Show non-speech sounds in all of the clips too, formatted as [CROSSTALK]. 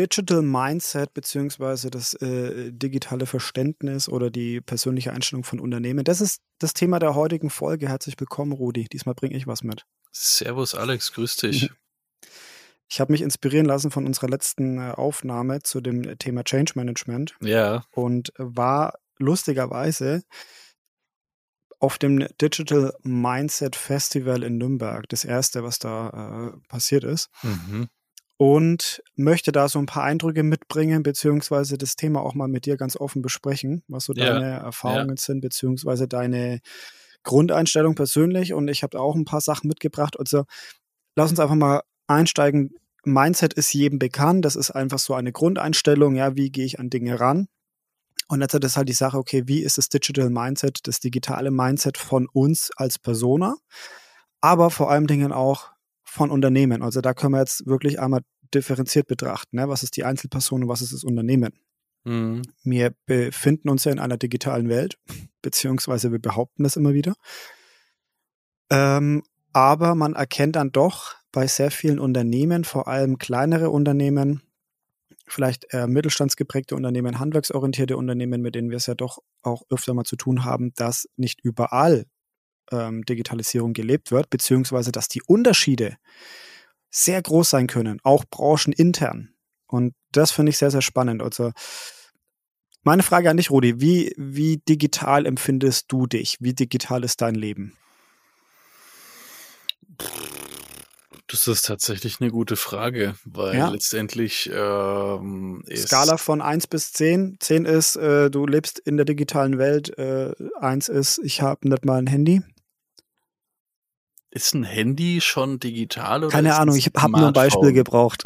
Digital Mindset beziehungsweise das äh, digitale Verständnis oder die persönliche Einstellung von Unternehmen. Das ist das Thema der heutigen Folge. Herzlich willkommen, Rudi. Diesmal bringe ich was mit. Servus, Alex. Grüß dich. Ich habe mich inspirieren lassen von unserer letzten äh, Aufnahme zu dem Thema Change Management. Ja. Und war lustigerweise auf dem Digital Mindset Festival in Nürnberg, das erste, was da äh, passiert ist. Mhm und möchte da so ein paar Eindrücke mitbringen, beziehungsweise das Thema auch mal mit dir ganz offen besprechen, was so ja, deine Erfahrungen ja. sind, beziehungsweise deine Grundeinstellung persönlich. Und ich habe auch ein paar Sachen mitgebracht. Also lass uns einfach mal einsteigen. Mindset ist jedem bekannt. Das ist einfach so eine Grundeinstellung. Ja, wie gehe ich an Dinge ran? Und jetzt ist halt die Sache, okay, wie ist das Digital Mindset, das digitale Mindset von uns als Persona? Aber vor allen Dingen auch von Unternehmen. Also da können wir jetzt wirklich einmal differenziert betrachten. Ne? Was ist die Einzelperson und was ist das Unternehmen? Mhm. Wir befinden uns ja in einer digitalen Welt, [LAUGHS] beziehungsweise wir behaupten das immer wieder. Ähm, aber man erkennt dann doch bei sehr vielen Unternehmen, vor allem kleinere Unternehmen, vielleicht eher mittelstandsgeprägte Unternehmen, handwerksorientierte Unternehmen, mit denen wir es ja doch auch öfter mal zu tun haben, dass nicht überall ähm, Digitalisierung gelebt wird, beziehungsweise dass die Unterschiede sehr groß sein können, auch branchenintern. Und das finde ich sehr, sehr spannend. Also meine Frage an dich, Rudi, wie, wie digital empfindest du dich? Wie digital ist dein Leben? Das ist tatsächlich eine gute Frage, weil ja. letztendlich ähm, Skala von 1 bis 10. 10 ist, äh, du lebst in der digitalen Welt. Äh, 1 ist, ich habe nicht mal ein Handy. Ist ein Handy schon digital oder Keine Ahnung, ich habe nur ein Beispiel gebraucht.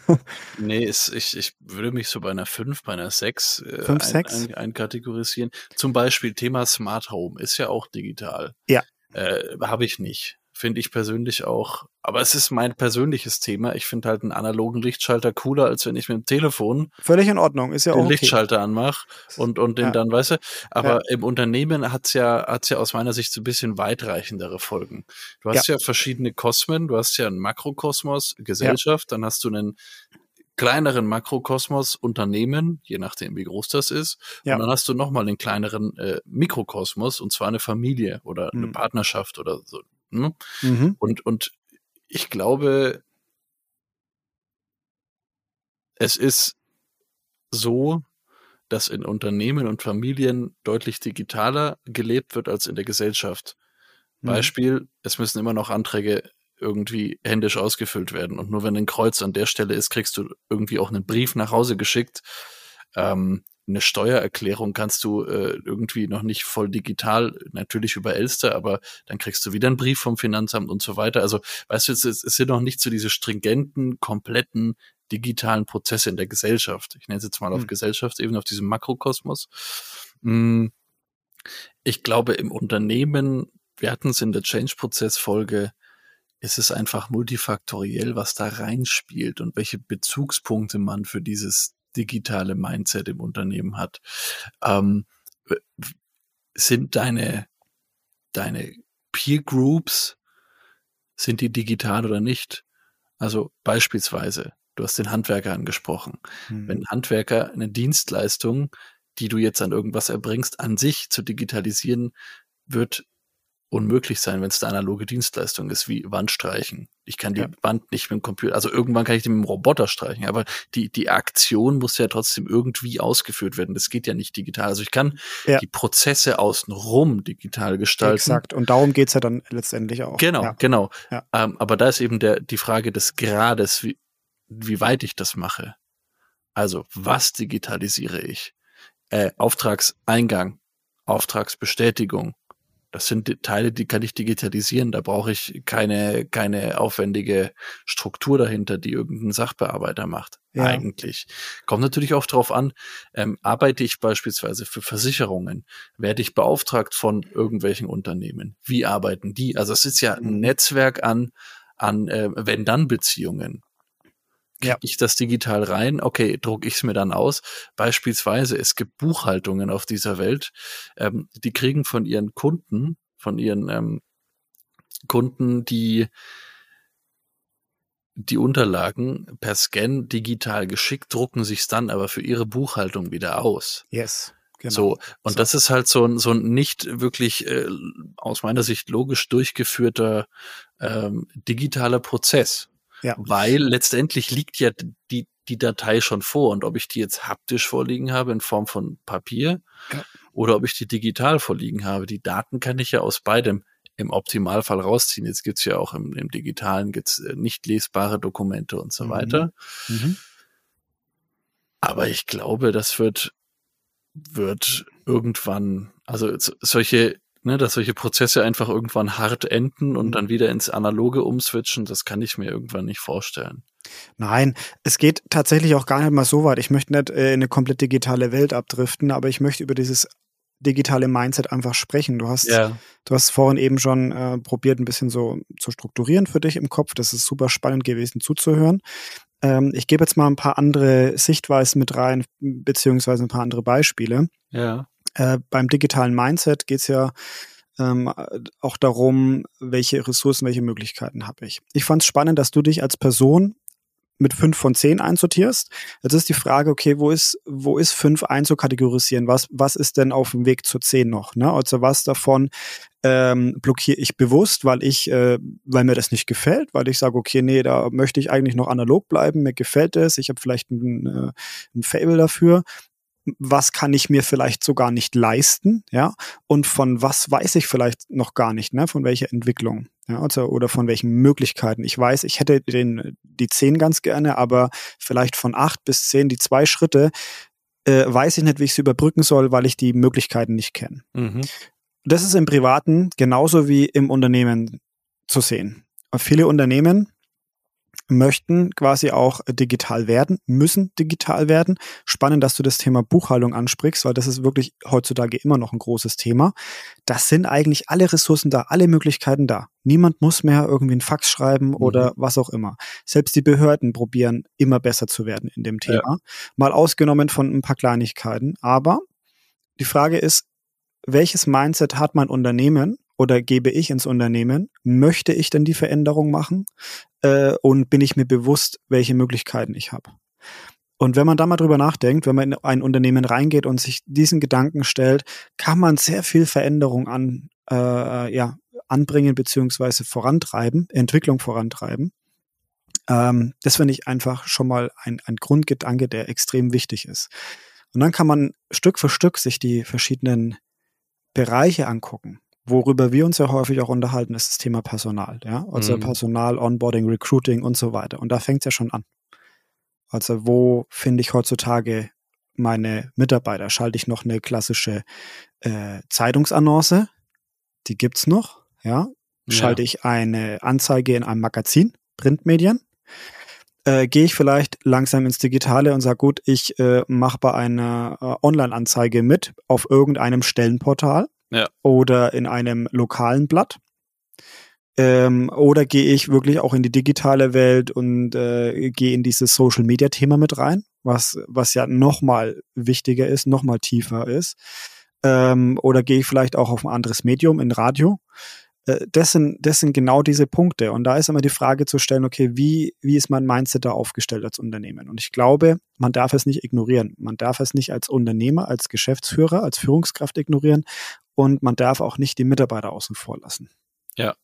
[LAUGHS] nee, ist, ich, ich würde mich so bei einer 5, bei einer 6, äh, 5, ein, 6? Ein, einkategorisieren. Zum Beispiel Thema Smart Home ist ja auch digital. Ja. Äh, habe ich nicht finde ich persönlich auch. Aber es ist mein persönliches Thema. Ich finde halt einen analogen Lichtschalter cooler, als wenn ich mit dem Telefon völlig in Ordnung, ist ja den auch okay. Lichtschalter anmache und und den ja. dann, weißt du. Aber ja. im Unternehmen hat's ja hat's ja aus meiner Sicht so ein bisschen weitreichendere Folgen. Du hast ja, ja verschiedene Kosmen. Du hast ja einen Makrokosmos Gesellschaft, dann hast du einen kleineren Makrokosmos Unternehmen, je nachdem wie groß das ist. Ja. Und dann hast du nochmal den kleineren äh, Mikrokosmos und zwar eine Familie oder eine mhm. Partnerschaft oder so. Ne? Mhm. Und, und ich glaube, es ist so, dass in Unternehmen und Familien deutlich digitaler gelebt wird als in der Gesellschaft. Mhm. Beispiel, es müssen immer noch Anträge irgendwie händisch ausgefüllt werden. Und nur wenn ein Kreuz an der Stelle ist, kriegst du irgendwie auch einen Brief nach Hause geschickt. Ähm, eine Steuererklärung kannst du äh, irgendwie noch nicht voll digital, natürlich über Elster, aber dann kriegst du wieder einen Brief vom Finanzamt und so weiter. Also, weißt du, es, es sind noch nicht so diese stringenten, kompletten digitalen Prozesse in der Gesellschaft. Ich nenne es jetzt mal auf mhm. Gesellschaftsebene, auf diesem Makrokosmos. Hm, ich glaube, im Unternehmen, wir hatten es in der Change-Prozess-Folge, ist es einfach multifaktoriell, was da reinspielt und welche Bezugspunkte man für dieses digitale Mindset im Unternehmen hat. Ähm, sind deine, deine Peer Groups, sind die digital oder nicht? Also beispielsweise, du hast den Handwerker angesprochen. Hm. Wenn ein Handwerker eine Dienstleistung, die du jetzt an irgendwas erbringst, an sich zu digitalisieren, wird unmöglich sein, wenn es eine analoge Dienstleistung ist, wie Wand streichen. Ich kann die ja. Wand nicht mit dem Computer, also irgendwann kann ich die mit dem Roboter streichen, aber die, die Aktion muss ja trotzdem irgendwie ausgeführt werden. Das geht ja nicht digital. Also ich kann ja. die Prozesse außenrum digital gestalten. Exakt. Und darum geht's ja dann letztendlich auch. Genau, ja. genau. Ähm, aber da ist eben der, die Frage des Grades, wie, wie weit ich das mache. Also, was digitalisiere ich? Äh, Auftragseingang, Auftragsbestätigung, das sind Teile, die kann ich digitalisieren. Da brauche ich keine, keine aufwendige Struktur dahinter, die irgendein Sachbearbeiter macht. Ja. Eigentlich. Kommt natürlich auch darauf an, ähm, arbeite ich beispielsweise für Versicherungen, werde ich beauftragt von irgendwelchen Unternehmen. Wie arbeiten die? Also es ist ja ein mhm. Netzwerk an, an äh, Wenn-Dann-Beziehungen kriege ja. ich das digital rein? Okay, drucke ich es mir dann aus. Beispielsweise, es gibt Buchhaltungen auf dieser Welt, ähm, die kriegen von ihren Kunden, von ihren ähm, Kunden die die Unterlagen per Scan digital geschickt, drucken sich's dann aber für ihre Buchhaltung wieder aus. Yes. Genau. So, und so. das ist halt so ein, so ein nicht wirklich äh, aus meiner Sicht logisch durchgeführter ähm, digitaler Prozess. Ja. Weil letztendlich liegt ja die, die Datei schon vor und ob ich die jetzt haptisch vorliegen habe in Form von Papier ja. oder ob ich die digital vorliegen habe, die Daten kann ich ja aus beidem im Optimalfall rausziehen. Jetzt gibt's ja auch im, im Digitalen gibt's äh, nicht lesbare Dokumente und so mhm. weiter. Mhm. Aber ich glaube, das wird, wird irgendwann, also solche, ne, dass solche Prozesse einfach irgendwann hart enden und mhm. dann wieder ins Analoge umswitchen, das kann ich mir irgendwann nicht vorstellen. Nein, es geht tatsächlich auch gar nicht mal so weit. Ich möchte nicht äh, in eine komplett digitale Welt abdriften, aber ich möchte über dieses digitale Mindset einfach sprechen. Du hast, ja. du hast vorhin eben schon äh, probiert, ein bisschen so zu strukturieren für dich im Kopf. Das ist super spannend gewesen zuzuhören. Ähm, ich gebe jetzt mal ein paar andere Sichtweisen mit rein, beziehungsweise ein paar andere Beispiele. Ja. Äh, beim digitalen Mindset geht es ja ähm, auch darum, welche Ressourcen, welche Möglichkeiten habe ich. Ich fand es spannend, dass du dich als Person mit fünf von zehn einsortierst. Jetzt ist die Frage, okay, wo ist, wo ist fünf einzukategorisieren? Was, was ist denn auf dem Weg zu zehn noch? Ne? Also was davon ähm, blockiere ich bewusst, weil ich, äh, weil mir das nicht gefällt, weil ich sage, okay, nee, da möchte ich eigentlich noch analog bleiben, mir gefällt es, ich habe vielleicht ein, äh, ein Fable dafür was kann ich mir vielleicht sogar nicht leisten, ja, und von was weiß ich vielleicht noch gar nicht, ne, von welcher Entwicklung, ja, also, oder von welchen Möglichkeiten. Ich weiß, ich hätte den, die zehn ganz gerne, aber vielleicht von acht bis zehn, die zwei Schritte, äh, weiß ich nicht, wie ich sie überbrücken soll, weil ich die Möglichkeiten nicht kenne. Mhm. Das ist im Privaten genauso wie im Unternehmen zu sehen. viele Unternehmen möchten quasi auch digital werden, müssen digital werden. Spannend, dass du das Thema Buchhaltung ansprichst, weil das ist wirklich heutzutage immer noch ein großes Thema. Das sind eigentlich alle Ressourcen da, alle Möglichkeiten da. Niemand muss mehr irgendwie einen Fax schreiben mhm. oder was auch immer. Selbst die Behörden probieren immer besser zu werden in dem Thema. Ja. Mal ausgenommen von ein paar Kleinigkeiten. Aber die Frage ist, welches Mindset hat mein Unternehmen oder gebe ich ins Unternehmen? Möchte ich denn die Veränderung machen? Äh, und bin ich mir bewusst, welche Möglichkeiten ich habe? Und wenn man da mal drüber nachdenkt, wenn man in ein Unternehmen reingeht und sich diesen Gedanken stellt, kann man sehr viel Veränderung an, äh, ja, anbringen beziehungsweise vorantreiben, Entwicklung vorantreiben. Ähm, das finde ich einfach schon mal ein, ein Grundgedanke, der extrem wichtig ist. Und dann kann man Stück für Stück sich die verschiedenen Bereiche angucken worüber wir uns ja häufig auch unterhalten, ist das Thema Personal. Ja? Also mhm. Personal, Onboarding, Recruiting und so weiter. Und da fängt es ja schon an. Also wo finde ich heutzutage meine Mitarbeiter? Schalte ich noch eine klassische äh, Zeitungsannonce? Die gibt's noch. Ja? Schalte ja. ich eine Anzeige in einem Magazin, Printmedien? Äh, Gehe ich vielleicht langsam ins Digitale und sage, gut, ich äh, mache bei einer äh, Online-Anzeige mit auf irgendeinem Stellenportal ja. oder in einem lokalen Blatt. Ähm, oder gehe ich wirklich auch in die digitale Welt und äh, gehe in dieses Social Media Thema mit rein, was, was ja nochmal wichtiger ist, nochmal tiefer ist. Ähm, oder gehe ich vielleicht auch auf ein anderes Medium, in Radio. Äh, das, sind, das sind genau diese Punkte. Und da ist immer die Frage zu stellen, okay, wie, wie ist mein Mindset da aufgestellt als Unternehmen? Und ich glaube, man darf es nicht ignorieren. Man darf es nicht als Unternehmer, als Geschäftsführer, als Führungskraft ignorieren. Und man darf auch nicht die Mitarbeiter außen vor lassen. Ja.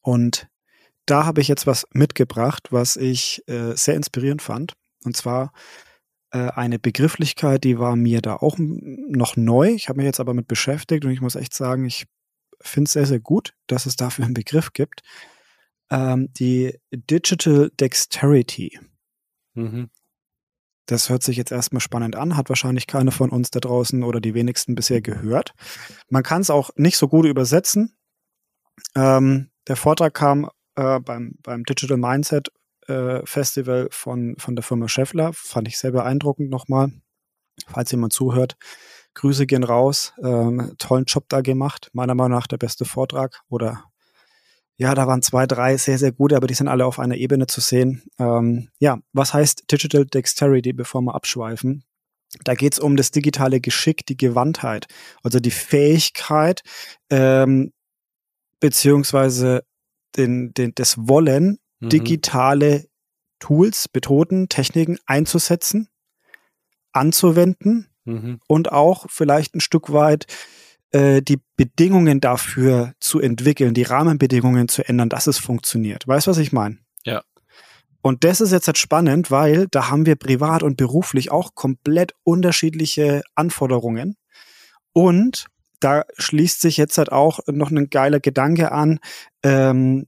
Und da habe ich jetzt was mitgebracht, was ich äh, sehr inspirierend fand. Und zwar äh, eine Begrifflichkeit, die war mir da auch noch neu. Ich habe mich jetzt aber mit beschäftigt und ich muss echt sagen, ich finde es sehr, sehr gut, dass es dafür einen Begriff gibt. Ähm, die Digital Dexterity. Mhm. Das hört sich jetzt erstmal spannend an, hat wahrscheinlich keiner von uns da draußen oder die wenigsten bisher gehört. Man kann es auch nicht so gut übersetzen. Ähm, der Vortrag kam äh, beim, beim Digital Mindset äh, Festival von, von der Firma Scheffler. Fand ich sehr beeindruckend nochmal. Falls jemand zuhört, Grüße gehen raus. Ähm, tollen Job da gemacht. Meiner Meinung nach der beste Vortrag. Oder ja, da waren zwei, drei sehr, sehr gute, aber die sind alle auf einer Ebene zu sehen. Ähm, ja, was heißt Digital Dexterity, bevor wir abschweifen? Da geht es um das digitale Geschick, die Gewandtheit, also die Fähigkeit, ähm, beziehungsweise den, den, das Wollen, mhm. digitale Tools, Methoden, Techniken einzusetzen, anzuwenden mhm. und auch vielleicht ein Stück weit äh, die Bedingungen dafür zu entwickeln, die Rahmenbedingungen zu ändern, dass es funktioniert. Weißt du, was ich meine? Ja. Und das ist jetzt halt spannend, weil da haben wir privat und beruflich auch komplett unterschiedliche Anforderungen. Und da schließt sich jetzt halt auch noch ein geiler Gedanke an. Ähm,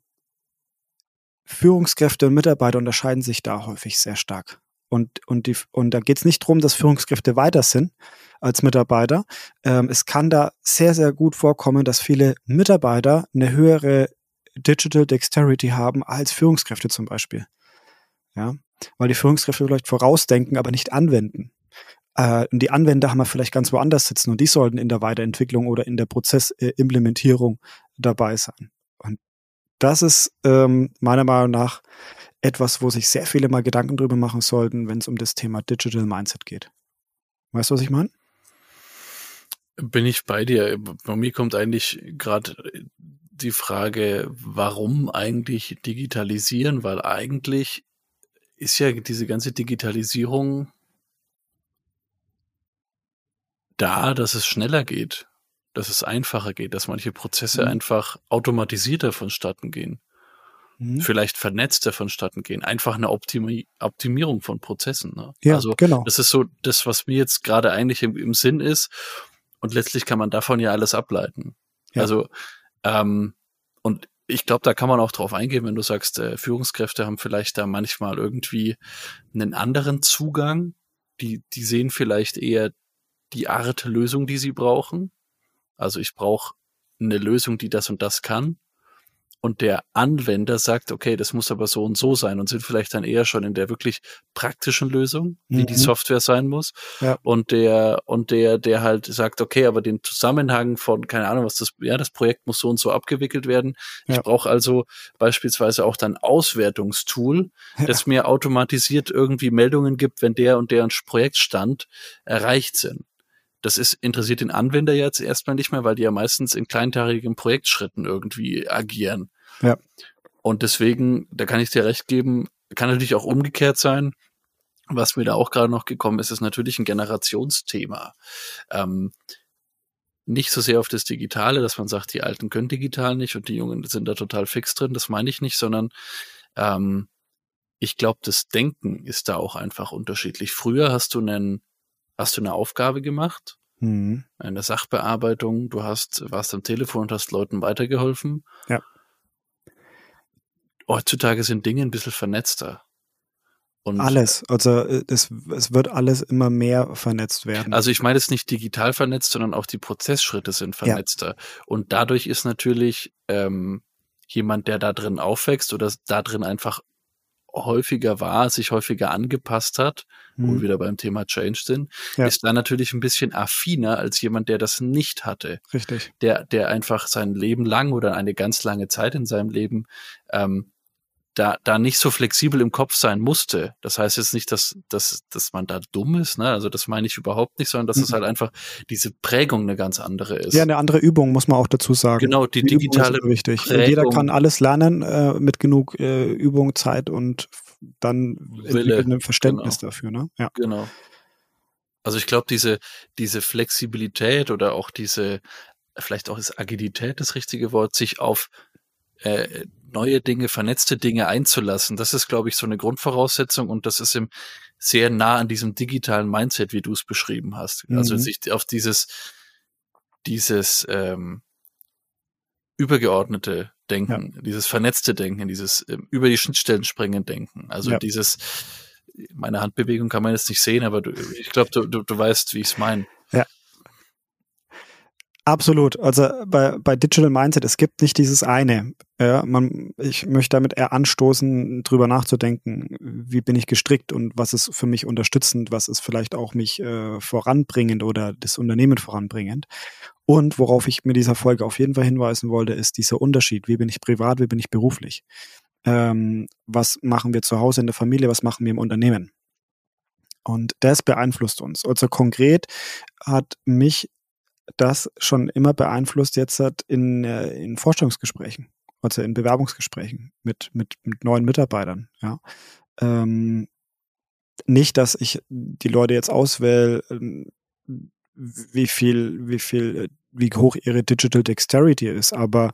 Führungskräfte und Mitarbeiter unterscheiden sich da häufig sehr stark. Und, und, die, und da geht es nicht darum, dass Führungskräfte weiter sind als Mitarbeiter. Ähm, es kann da sehr, sehr gut vorkommen, dass viele Mitarbeiter eine höhere Digital Dexterity haben als Führungskräfte zum Beispiel. Ja, weil die Führungskräfte vielleicht vorausdenken, aber nicht anwenden. Äh, und die Anwender haben wir vielleicht ganz woanders sitzen und die sollten in der Weiterentwicklung oder in der Prozessimplementierung dabei sein. Und das ist ähm, meiner Meinung nach etwas, wo sich sehr viele mal Gedanken drüber machen sollten, wenn es um das Thema Digital Mindset geht. Weißt du, was ich meine? Bin ich bei dir. Bei mir kommt eigentlich gerade die Frage, warum eigentlich digitalisieren? Weil eigentlich ist ja diese ganze Digitalisierung da, dass es schneller geht, dass es einfacher geht, dass manche Prozesse mhm. einfach automatisierter vonstatten gehen, mhm. vielleicht vernetzter vonstatten gehen, einfach eine Optimi Optimierung von Prozessen. Ne? Ja, also genau. das ist so das, was mir jetzt gerade eigentlich im, im Sinn ist. Und letztlich kann man davon ja alles ableiten. Ja. Also ähm, und ich glaube, da kann man auch drauf eingehen, wenn du sagst, äh, Führungskräfte haben vielleicht da manchmal irgendwie einen anderen Zugang. Die, die sehen vielleicht eher die Art Lösung, die sie brauchen. Also ich brauche eine Lösung, die das und das kann und der Anwender sagt, okay, das muss aber so und so sein und sind vielleicht dann eher schon in der wirklich praktischen Lösung, wie mhm. die Software sein muss. Ja. Und der, und der, der halt sagt, okay, aber den Zusammenhang von, keine Ahnung, was das, ja, das Projekt muss so und so abgewickelt werden. Ja. Ich brauche also beispielsweise auch dann Auswertungstool, ja. das mir automatisiert irgendwie Meldungen gibt, wenn der und der Projektstand erreicht sind das ist, interessiert den Anwender jetzt erstmal nicht mehr, weil die ja meistens in kleinteiligen Projektschritten irgendwie agieren. Ja. Und deswegen, da kann ich dir recht geben, kann natürlich auch umgekehrt sein. Was mir da auch gerade noch gekommen ist, ist natürlich ein Generationsthema. Ähm, nicht so sehr auf das Digitale, dass man sagt, die Alten können digital nicht und die Jungen sind da total fix drin, das meine ich nicht, sondern ähm, ich glaube, das Denken ist da auch einfach unterschiedlich. Früher hast du einen hast du eine Aufgabe gemacht, mhm. eine Sachbearbeitung, du hast, warst am Telefon und hast Leuten weitergeholfen. Ja. Heutzutage sind Dinge ein bisschen vernetzter. Und alles, also äh, es, es wird alles immer mehr vernetzt werden. Also ich meine es nicht digital vernetzt, sondern auch die Prozessschritte sind vernetzter. Ja. Und dadurch ist natürlich ähm, jemand, der da drin aufwächst oder da drin einfach häufiger war, sich häufiger angepasst hat, mhm. wo wir wieder beim Thema Change sind, ja. ist da natürlich ein bisschen affiner als jemand, der das nicht hatte. Richtig. Der, der einfach sein Leben lang oder eine ganz lange Zeit in seinem Leben ähm, da, da nicht so flexibel im Kopf sein musste. Das heißt jetzt nicht, dass, dass, dass man da dumm ist, ne? Also das meine ich überhaupt nicht, sondern dass mhm. es halt einfach diese Prägung eine ganz andere ist. Ja, eine andere Übung, muss man auch dazu sagen. Genau, die, die digitale Übung ist wichtig. Prägung. Jeder kann alles lernen äh, mit genug äh, Übung, Zeit und dann ein Verständnis genau. dafür, ne? Ja. Genau. Also ich glaube, diese, diese Flexibilität oder auch diese, vielleicht auch ist Agilität das richtige Wort, sich auf äh, neue Dinge, vernetzte Dinge einzulassen. Das ist, glaube ich, so eine Grundvoraussetzung und das ist im sehr nah an diesem digitalen Mindset, wie du es beschrieben hast. Also mhm. Also sich auf dieses, dieses ähm, übergeordnete Denken, ja. dieses vernetzte Denken, dieses ähm, über die Schnittstellen springen Denken. Also ja. dieses, meine Handbewegung kann man jetzt nicht sehen, aber du, ich glaube, du, du, du weißt, wie ich es meine. Ja, Absolut. Also bei, bei Digital Mindset, es gibt nicht dieses eine. Ja, man, ich möchte damit eher anstoßen, drüber nachzudenken, wie bin ich gestrickt und was ist für mich unterstützend, was ist vielleicht auch mich äh, voranbringend oder das Unternehmen voranbringend. Und worauf ich mit dieser Folge auf jeden Fall hinweisen wollte, ist dieser Unterschied. Wie bin ich privat, wie bin ich beruflich? Ähm, was machen wir zu Hause in der Familie, was machen wir im Unternehmen? Und das beeinflusst uns. Also konkret hat mich das schon immer beeinflusst jetzt in, äh, in Vorstellungsgesprächen. also in Bewerbungsgesprächen mit, mit, mit neuen Mitarbeitern, ja. Ähm, nicht, dass ich die Leute jetzt auswähle, ähm, wie viel, wie viel, wie hoch ihre Digital Dexterity ist, aber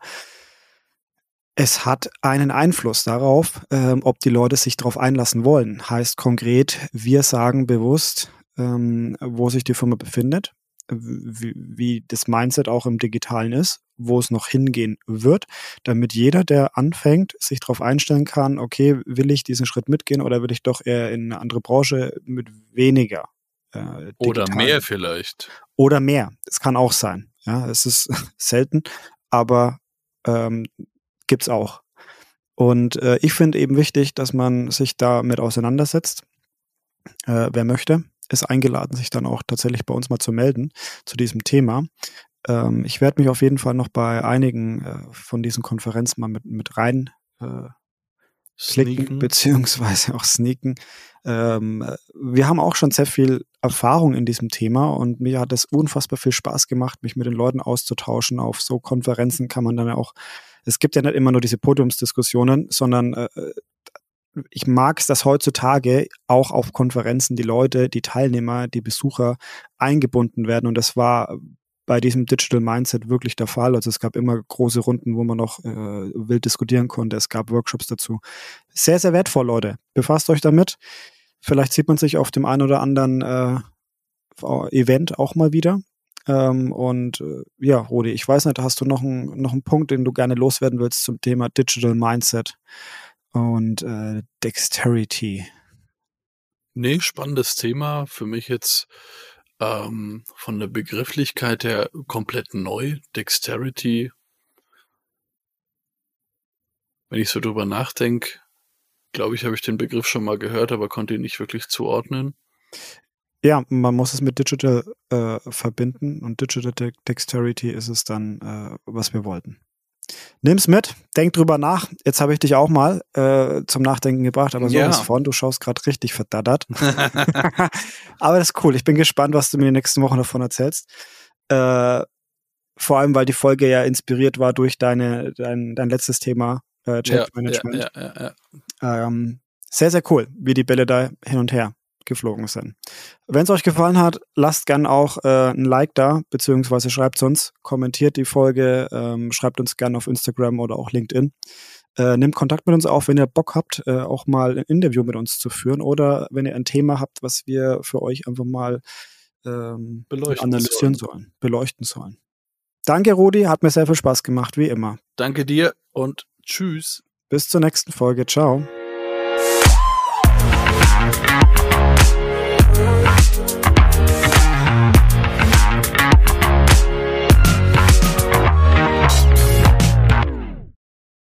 es hat einen Einfluss darauf, ähm, ob die Leute sich darauf einlassen wollen. Heißt konkret, wir sagen bewusst, ähm, wo sich die Firma befindet, wie, wie das Mindset auch im Digitalen ist, wo es noch hingehen wird, damit jeder, der anfängt, sich darauf einstellen kann, okay, will ich diesen Schritt mitgehen oder will ich doch eher in eine andere Branche mit weniger äh, Oder mehr vielleicht. Oder mehr. Es kann auch sein. Ja, es ist [LAUGHS] selten, aber ähm, gibt's auch. Und äh, ich finde eben wichtig, dass man sich damit auseinandersetzt. Äh, wer möchte, ist eingeladen, sich dann auch tatsächlich bei uns mal zu melden zu diesem Thema. Ähm, ich werde mich auf jeden Fall noch bei einigen äh, von diesen Konferenzen mal mit, mit rein äh, klicken, beziehungsweise [LAUGHS] auch sneaken. Ähm, wir haben auch schon sehr viel Erfahrung in diesem Thema und mir hat es unfassbar viel Spaß gemacht, mich mit den Leuten auszutauschen. Auf so Konferenzen kann man dann auch, es gibt ja nicht immer nur diese Podiumsdiskussionen, sondern äh, ich mag es, dass heutzutage auch auf Konferenzen die Leute, die Teilnehmer, die Besucher eingebunden werden. Und das war bei diesem Digital Mindset wirklich der Fall. Also es gab immer große Runden, wo man noch äh, wild diskutieren konnte. Es gab Workshops dazu. Sehr, sehr wertvoll, Leute. Befasst euch damit. Vielleicht sieht man sich auf dem einen oder anderen äh, Event auch mal wieder. Ähm, und äh, ja, Rudi, ich weiß nicht, hast du noch, ein, noch einen Punkt, den du gerne loswerden willst zum Thema Digital Mindset und äh, Dexterity? Nee, spannendes Thema. Für mich jetzt ähm, von der Begrifflichkeit her komplett neu. Dexterity. Wenn ich so drüber nachdenke, glaube ich, habe ich den Begriff schon mal gehört, aber konnte ihn nicht wirklich zuordnen. Ja, man muss es mit Digital äh, verbinden und Digital De Dexterity ist es dann, äh, was wir wollten. Nimm's mit, denk drüber nach. Jetzt habe ich dich auch mal äh, zum Nachdenken gebracht, aber so ja. ist von. Du schaust gerade richtig verdattert. [LAUGHS] [LAUGHS] aber das ist cool. Ich bin gespannt, was du mir in den nächsten Wochen davon erzählst. Äh, vor allem, weil die Folge ja inspiriert war durch deine, dein, dein letztes Thema, äh, Change ja, Management. Ja, ähm, sehr, sehr cool, wie die Bälle da hin und her geflogen sind. Wenn es euch gefallen hat, lasst gern auch äh, ein Like da, beziehungsweise schreibt uns, kommentiert die Folge, ähm, schreibt uns gern auf Instagram oder auch LinkedIn. Äh, nehmt Kontakt mit uns auf, wenn ihr Bock habt, äh, auch mal ein Interview mit uns zu führen oder wenn ihr ein Thema habt, was wir für euch einfach mal ähm, analysieren sollen. sollen, beleuchten sollen. Danke, Rudi, hat mir sehr viel Spaß gemacht, wie immer. Danke dir und tschüss. Bis zur nächsten Folge. Ciao.